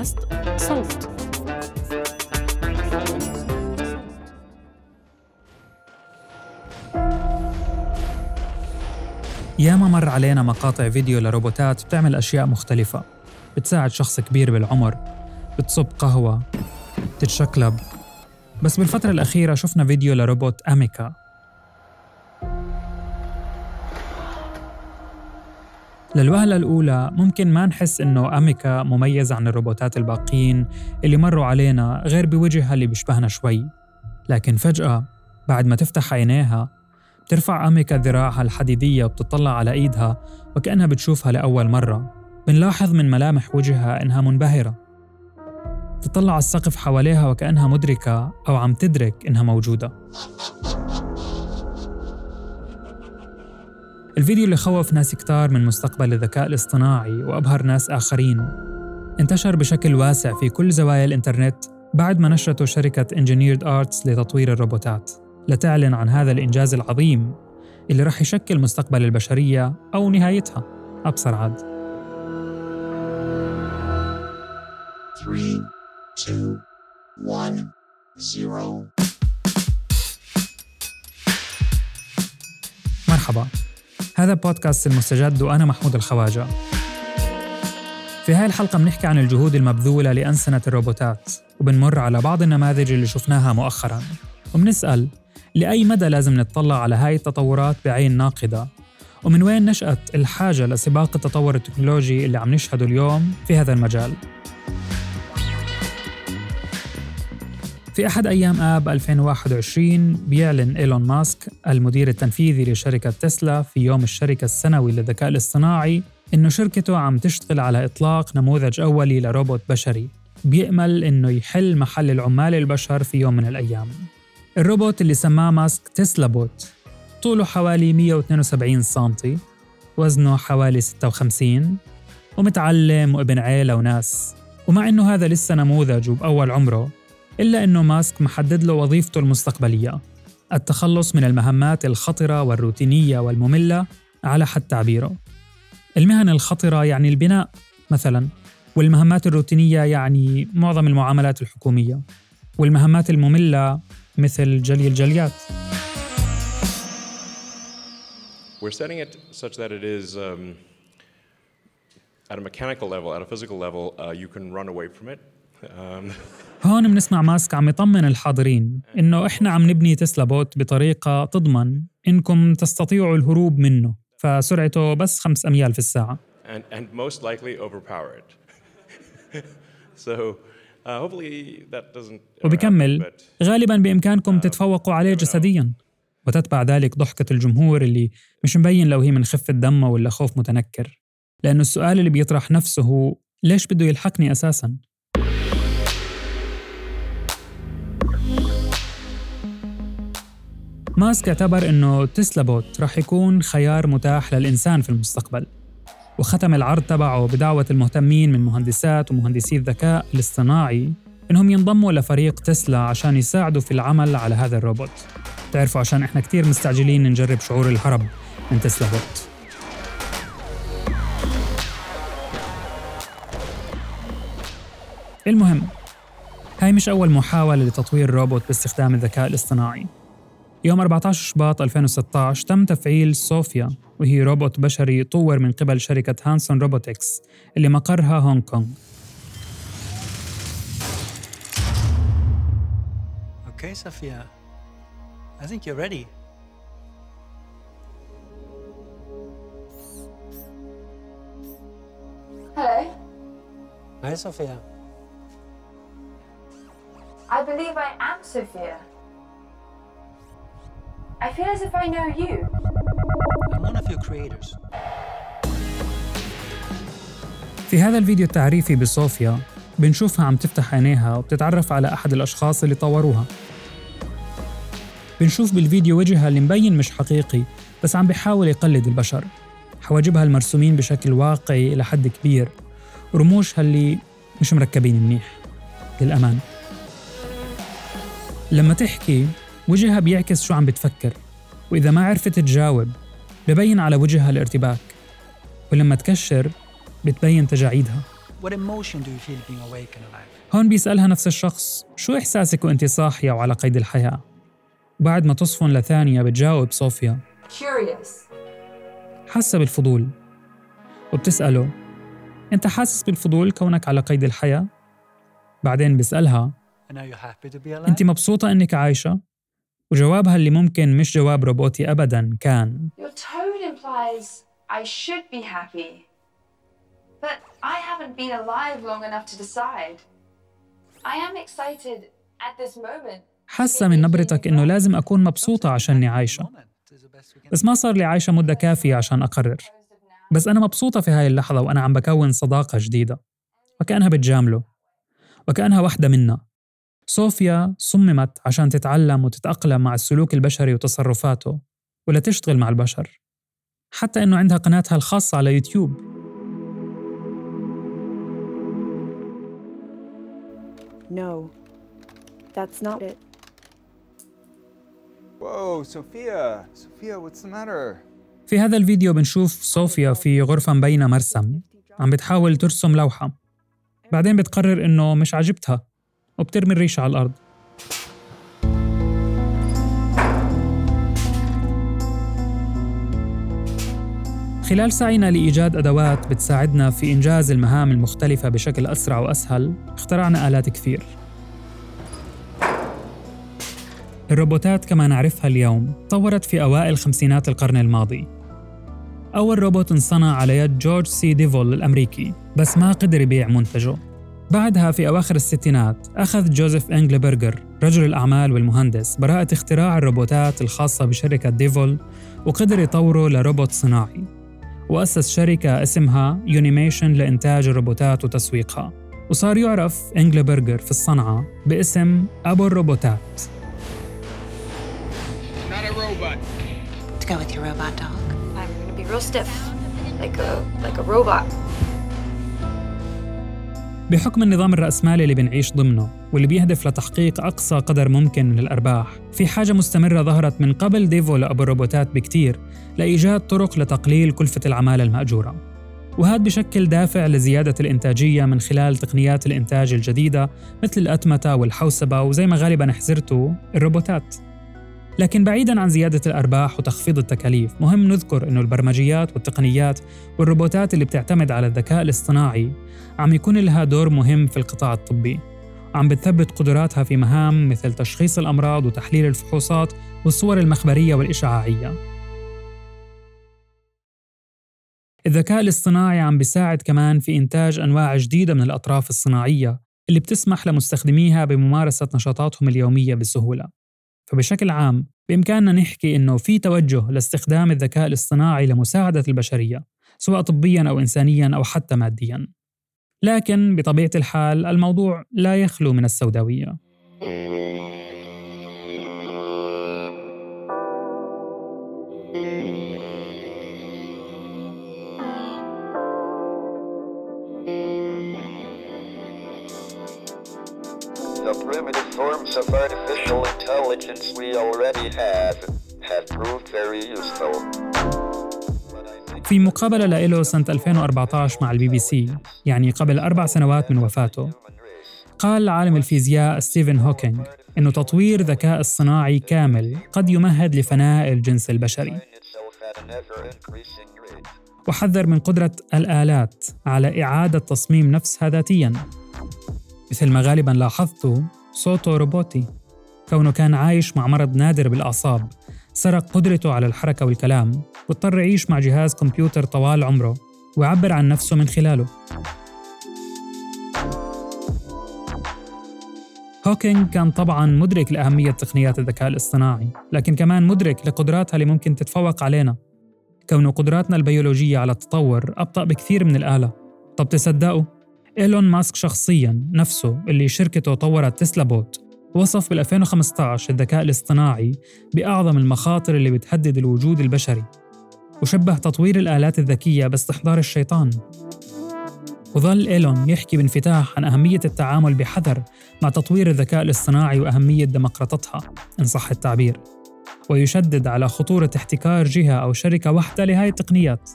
بودكاست صوت. ياما مر علينا مقاطع فيديو لروبوتات بتعمل أشياء مختلفة. بتساعد شخص كبير بالعمر بتصب قهوة بتتشقلب. بس بالفترة الأخيرة شفنا فيديو لروبوت أميكا. للوهلة الأولى ممكن ما نحس إنه أميكا مميز عن الروبوتات الباقيين اللي مروا علينا غير بوجهها اللي بيشبهنا شوي. لكن فجأة بعد ما تفتح عينيها بترفع أميكا ذراعها الحديدية وبتطلع على إيدها وكأنها بتشوفها لأول مرة. بنلاحظ من ملامح وجهها إنها منبهرة. تطلع على السقف حواليها وكأنها مدركة أو عم تدرك إنها موجودة. الفيديو اللي خوف ناس كتار من مستقبل الذكاء الاصطناعي وأبهر ناس آخرين. انتشر بشكل واسع في كل زوايا الإنترنت بعد ما نشرته شركة Engineered Arts لتطوير الروبوتات. لتعلن عن هذا الإنجاز العظيم اللي رح يشكل مستقبل البشرية أو نهايتها. أبصر عاد. 3 2 1 0 مرحبا. هذا بودكاست المستجد وأنا محمود الخواجة. في هاي الحلقة بنحكي عن الجهود المبذولة لأنسنة الروبوتات وبنمر على بعض النماذج اللي شفناها مؤخراً. وبنسأل لأي مدى لازم نتطلع على هاي التطورات بعين ناقدة؟ ومن وين نشأت الحاجة لسباق التطور التكنولوجي اللي عم نشهده اليوم في هذا المجال؟ في أحد أيام آب 2021 بيعلن إيلون ماسك المدير التنفيذي لشركة تسلا في يوم الشركة السنوي للذكاء الاصطناعي إنه شركته عم تشتغل على إطلاق نموذج أولي لروبوت بشري بيأمل إنه يحل محل العمال البشر في يوم من الأيام. الروبوت اللي سماه ماسك تسلا بوت طوله حوالي 172 سنتي وزنه حوالي 56 ومتعلم وابن عيلة وناس. ومع إنه هذا لسه نموذج وبأول عمره إلا أنه ماسك محدد له وظيفته المستقبلية التخلص من المهمات الخطرة والروتينية والمملة على حد تعبيره المهن الخطرة يعني البناء مثلا والمهمات الروتينية يعني معظم المعاملات الحكومية والمهمات المملة مثل جلي الجليات We're setting it such that it is um, at a mechanical level, at a physical level, uh, you can run away from it. هون بنسمع ماسك عم يطمن الحاضرين إنه إحنا عم نبني تسلا بوت بطريقة تضمن إنكم تستطيعوا الهروب منه فسرعته بس خمس أميال في الساعة. And, and most likely overpowered. so, uh, hopefully that doesn't وبكمل غالبا بإمكانكم uh, تتفوقوا عليه جسديا. وتتبع ذلك ضحكة الجمهور اللي مش مبين لو هي من خفة دمه ولا خوف متنكر. لأنه السؤال اللي بيطرح نفسه هو ليش بده يلحقني أساساً؟ ماسك اعتبر إنه Tesla Bot رح يكون خيار متاح للإنسان في المستقبل وختم العرض تبعه بدعوة المهتمين من مهندسات ومهندسي الذكاء الاصطناعي إنهم ينضموا لفريق تسلا عشان يساعدوا في العمل على هذا الروبوت. تعرفوا عشان إحنا كتير مستعجلين نجرب شعور الهرب من Tesla Bot. المهم هاي مش أول محاولة لتطوير روبوت باستخدام الذكاء الاصطناعي. يوم 14 شباط 2016 تم تفعيل صوفيا وهي روبوت بشري طور من قبل شركة Hanson Robotics اللي مقرها هونغ كونغ Okay, Sophia. I think you're ready. Hello. Hi, Sophia. I believe I am Sophia. I feel as if I know you. I'm one of your creators. في هذا الفيديو التعريفي بصوفيا بنشوفها عم تفتح عينيها وبتتعرف على أحد الأشخاص اللي طوروها. بنشوف بالفيديو وجهها اللي مبين مش حقيقي بس عم بيحاول يقلد البشر. حواجبها المرسومين بشكل واقعي إلى حد كبير. رموشها اللي مش مركبين منيح. للأمان. لما تحكي وجهها بيعكس شو عم بتفكر وإذا ما عرفت تجاوب ببين على وجهها الارتباك ولما تكشر بتبين تجاعيدها? هون بيسألها نفس الشخص شو إحساسك وأنت صاحية وعلى قيد الحياة؟ بعد ما تصفن لثانية بتجاوب صوفيا Curious. حاسة بالفضول وبتسأله أنت حاسس بالفضول كونك على قيد الحياة؟ بعدين alive? أنت مبسوطة إنك عايشة؟ وجوابها اللي ممكن مش جواب روبوتي أبداً كان Your tone implies I should be happy. But I haven't been alive long enough to decide. I am excited at this moment. حاسة من نبرتك إنه لازم أكون مبسوطة عشاني عايشة بس ما صار لي عايشة مدة كافية عشان أقرر بس أنا مبسوطة في هاي اللحظة وأنا عم بكون صداقة جديدة وكأنها بتجامله وكأنها واحدة منا صوفيا صممت عشان تتعلم وتتأقلم مع السلوك البشري وتصرفاته ولا تشتغل مع البشر حتى إنه عندها قناتها الخاصة على يوتيوب No, that's not it. Whoa, Sophia! Sophia, what's the matter? في هذا الفيديو بنشوف صوفيا في غرفة مبينة مرسم عم بتحاول ترسم لوحة بعدين بتقرر إنه مش عاجبتها وبترمي الريشة على الأرض. خلال سعينا لإيجاد أدوات بتساعدنا في إنجاز المهام المختلفة بشكل أسرع وأسهل اخترعنا آلات كثير. الروبوتات كما نعرفها اليوم طورت في أوائل خمسينات القرن الماضي. أول روبوت انصنع على يد جورج سي ديفول الأمريكي بس ما قدر يبيع منتجه. بعدها في أواخر الستينات أخذ جوزيف إنجلبرجر رجل الأعمال والمهندس براءة اختراع الروبوتات الخاصة بشركة ديفول وقدر يطوره لروبوت صناعي وأسس شركة اسمها Unimation لإنتاج الروبوتات وتسويقها وصار يعرف إنجلبرجر في الصنعة باسم أبو الروبوتات To go with your robot dog. I'm gonna be real stiff. Like a like a robot. بحكم النظام الرأسمالي اللي بنعيش ضمنه واللي بيهدف لتحقيق أقصى قدر ممكن من الأرباح في حاجة مستمرة ظهرت من قبل ديفو لأبو الروبوتات بكتير لإيجاد طرق لتقليل كلفة العمالة المأجورة. وهذا بشكل دافع لزيادة الإنتاجية من خلال تقنيات الإنتاج الجديدة مثل الأتمتة والحوسبة وزي ما غالبا حزرتوا الروبوتات. لكن بعيدا عن زيادة الأرباح وتخفيض التكاليف مهم نذكر أنه البرمجيات والتقنيات والروبوتات اللي بتعتمد على الذكاء الاصطناعي عم يكون لها دور مهم في القطاع الطبي. وعم بتثبت قدراتها في مهام مثل تشخيص الأمراض وتحليل الفحوصات والصور المخبرية والإشعاعية. الذكاء الاصطناعي عم بيساعد كمان في إنتاج أنواع جديدة من الأطراف الصناعية اللي بتسمح لمستخدميها بممارسة نشاطاتهم اليومية بسهولة. فبشكل عام بإمكاننا نحكي إنه في توجه لاستخدام الذكاء الاصطناعي لمساعدة البشرية سواء طبياً أو إنسانياً أو حتى مادياً. لكن بطبيعة الحال الموضوع لا يخلو من السوداوية. The primitive forms of artificial intelligence we already have have proved very useful. في مقابلة له سنة 2014 مع البي بي سي يعني قبل أربع سنوات من وفاته قال عالم الفيزياء ستيفن هوكينج إنه تطوير ذكاء اصطناعي كامل قد يمهد لفناء الجنس البشري. وحذر من قدرة الآلات على إعادة تصميم نفسها ذاتياً مثل ما غالباً لاحظتوا صوته روبوتي. كونه كان عايش مع مرض نادر بالأعصاب سرق قدرته على الحركة والكلام واضطر يعيش مع جهاز كمبيوتر طوال عمره ويعبر عن نفسه من خلاله. هوكينج كان طبعاً مدرك لأهمية تقنيات الذكاء الاصطناعي لكن كمان مدرك لقدراتها اللي ممكن تتفوق علينا. كون قدراتنا البيولوجية على التطور أبطأ بكثير من الآلة. طب تصدقوا؟ إيلون ماسك شخصياً نفسه اللي شركته طورت Tesla Bot. وصف بال 2015 الذكاء الاصطناعي بأعظم المخاطر اللي بتهدد الوجود البشري وشبه تطوير الآلات الذكية باستحضار الشيطان. وظل إيلون يحكي بانفتاح عن أهمية التعامل بحذر مع تطوير الذكاء الاصطناعي وأهمية دمقراطتها إن صح التعبير. ويشدد على خطورة احتكار جهة أو شركة واحدة لهاي التقنيات.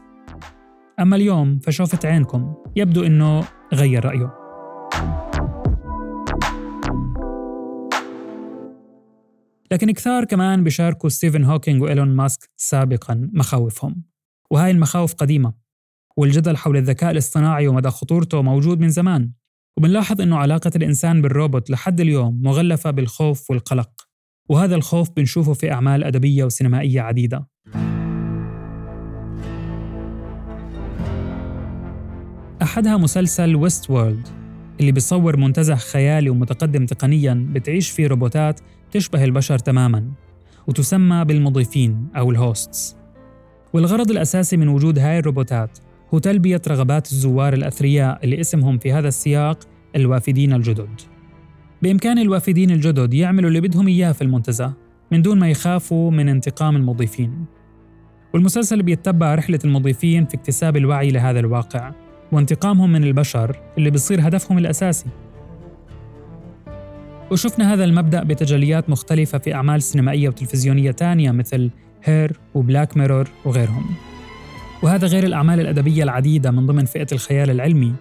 أما اليوم فشوفت عينكم. يبدو أنه غير رأيه. لكن كثار كمان بيشاركوا ستيفن هوكينج وإيلون ماسك سابقا مخاوفهم. وهاي المخاوف قديمة والجدل حول الذكاء الاصطناعي ومدى خطورته موجود من زمان. وبنلاحظ أنه علاقة الإنسان بالروبوت لحد اليوم مغلفة بالخوف والقلق. وهذا الخوف بنشوفه في أعمال أدبية وسينمائية عديدة. أحدها مسلسل Westworld اللي بيصور منتزه خيالي ومتقدم تقنياً بتعيش فيه روبوتات تشبه البشر تماماً وتسمى بالمضيفين أو ال hosts والغرض الأساسي من وجود هاي الروبوتات هو تلبية رغبات الزوار الأثرياء اللي اسمهم في هذا السياق الوافدين الجدد. بإمكان الوافدين الجدد يعملوا اللي بدهم إياه في المنتزه من دون ما يخافوا من انتقام المضيفين. والمسلسل بيتبع رحلة المضيفين في اكتساب الوعي لهذا الواقع. وانتقامهم من البشر اللي بيصير هدفهم الأساسي. وشفنا هذا المبدأ بتجليات مختلفة في أعمال سينمائية وتلفزيونية تانية مثل هير وبلاك ميرور وغيرهم. وهذا غير الأعمال الأدبية العديدة من ضمن فئة الخيال العلمي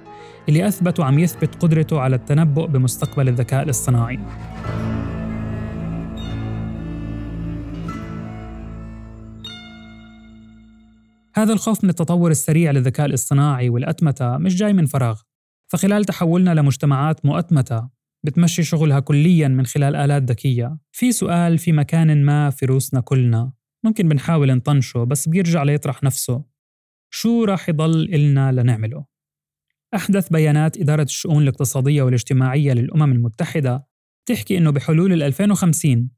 اللي أثبت وعم يثبت قدرته على التنبؤ بمستقبل الذكاء الاصطناعي. هذا الخوف من التطور السريع للذكاء الاصطناعي والأتمتة مش جاي من فراغ. فخلال تحولنا لمجتمعات مؤتمتة بتمشي شغلها كليا من خلال آلات ذكية في سؤال في مكان ما في روسنا كلنا. ممكن بنحاول نطنشه بس بيرجع ليطرح نفسه. شو راح يضل إلنا لنعمله؟ أحدث بيانات إدارة الشؤون الاقتصادية والاجتماعية للأمم المتحدة تحكي إنه بحلول 2050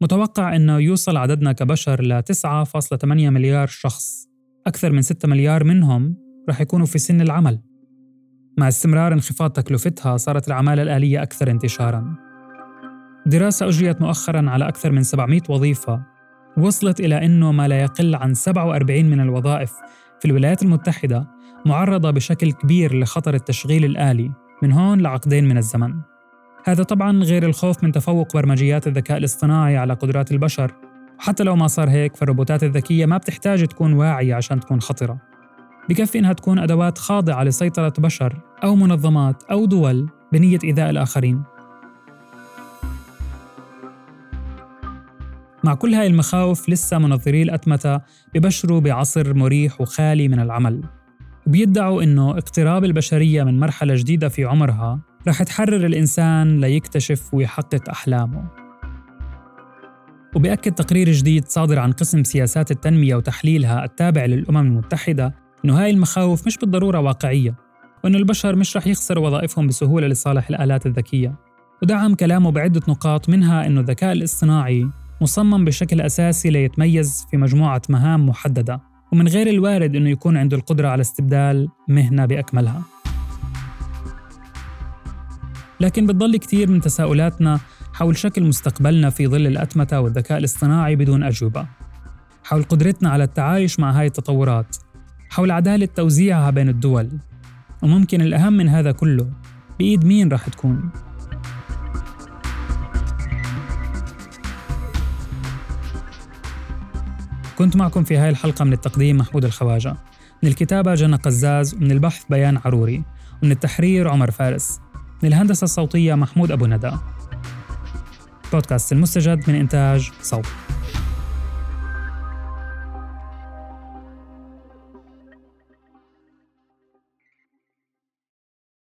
متوقع إنه يوصل عددنا كبشر ل 9.8 مليار شخص. أكثر من 6 مليار منهم رح يكونوا في سن العمل. مع استمرار انخفاض تكلفتها صارت العمالة الآلية أكثر انتشاراً. دراسة أجريت مؤخراً على أكثر من 700 وظيفة وصلت إلى أنه ما لا يقل عن 47 من الوظائف في الولايات المتحدة معرضة بشكل كبير لخطر التشغيل الآلي من هون لعقدين من الزمن. هذا طبعا غير الخوف من تفوق برمجيات الذكاء الاصطناعي على قدرات البشر. وحتى لو ما صار هيك فالروبوتات الذكية ما بتحتاج تكون واعية عشان تكون خطرة. بكفي إنها تكون أدوات خاضعة لسيطرة بشر أو منظمات أو دول بنية إيذاء الآخرين. مع كل هاي المخاوف لسه منظري الأتمتة ببشروا بعصر مريح وخالي من العمل. وبيدعوا إنه اقتراب البشرية من مرحلة جديدة في عمرها رح تحرر الإنسان ليكتشف ويحقق أحلامه. وبأكد تقرير جديد صادر عن قسم سياسات التنمية وتحليلها التابع للأمم المتحدة إنه هاي المخاوف مش بالضرورة واقعية وإنه البشر مش رح يخسروا وظائفهم بسهولة لصالح الآلات الذكية. ودعم كلامه بعدة نقاط منها إنه الذكاء الاصطناعي مصمم بشكل أساسي ليتميز في مجموعة مهام محددة ومن غير الوارد أنه يكون عنده القدرة على استبدال مهنة بأكملها. لكن بتضل كثير من تساؤلاتنا حول شكل مستقبلنا في ظل الأتمتة والذكاء الاصطناعي بدون أجوبة. حول قدرتنا على التعايش مع هاي التطورات. حول عدالة توزيعها بين الدول. وممكن الأهم من هذا كله بإيد مين راح تكون؟ كنت معكم في هاي الحلقة من التقديم محمود الخواجة. من الكتابة جنى قزاز ومن البحث بيان عروري. ومن التحرير عمر فارس. من الهندسة الصوتية محمود أبو ندى. بودكاست المستجد من إنتاج صوت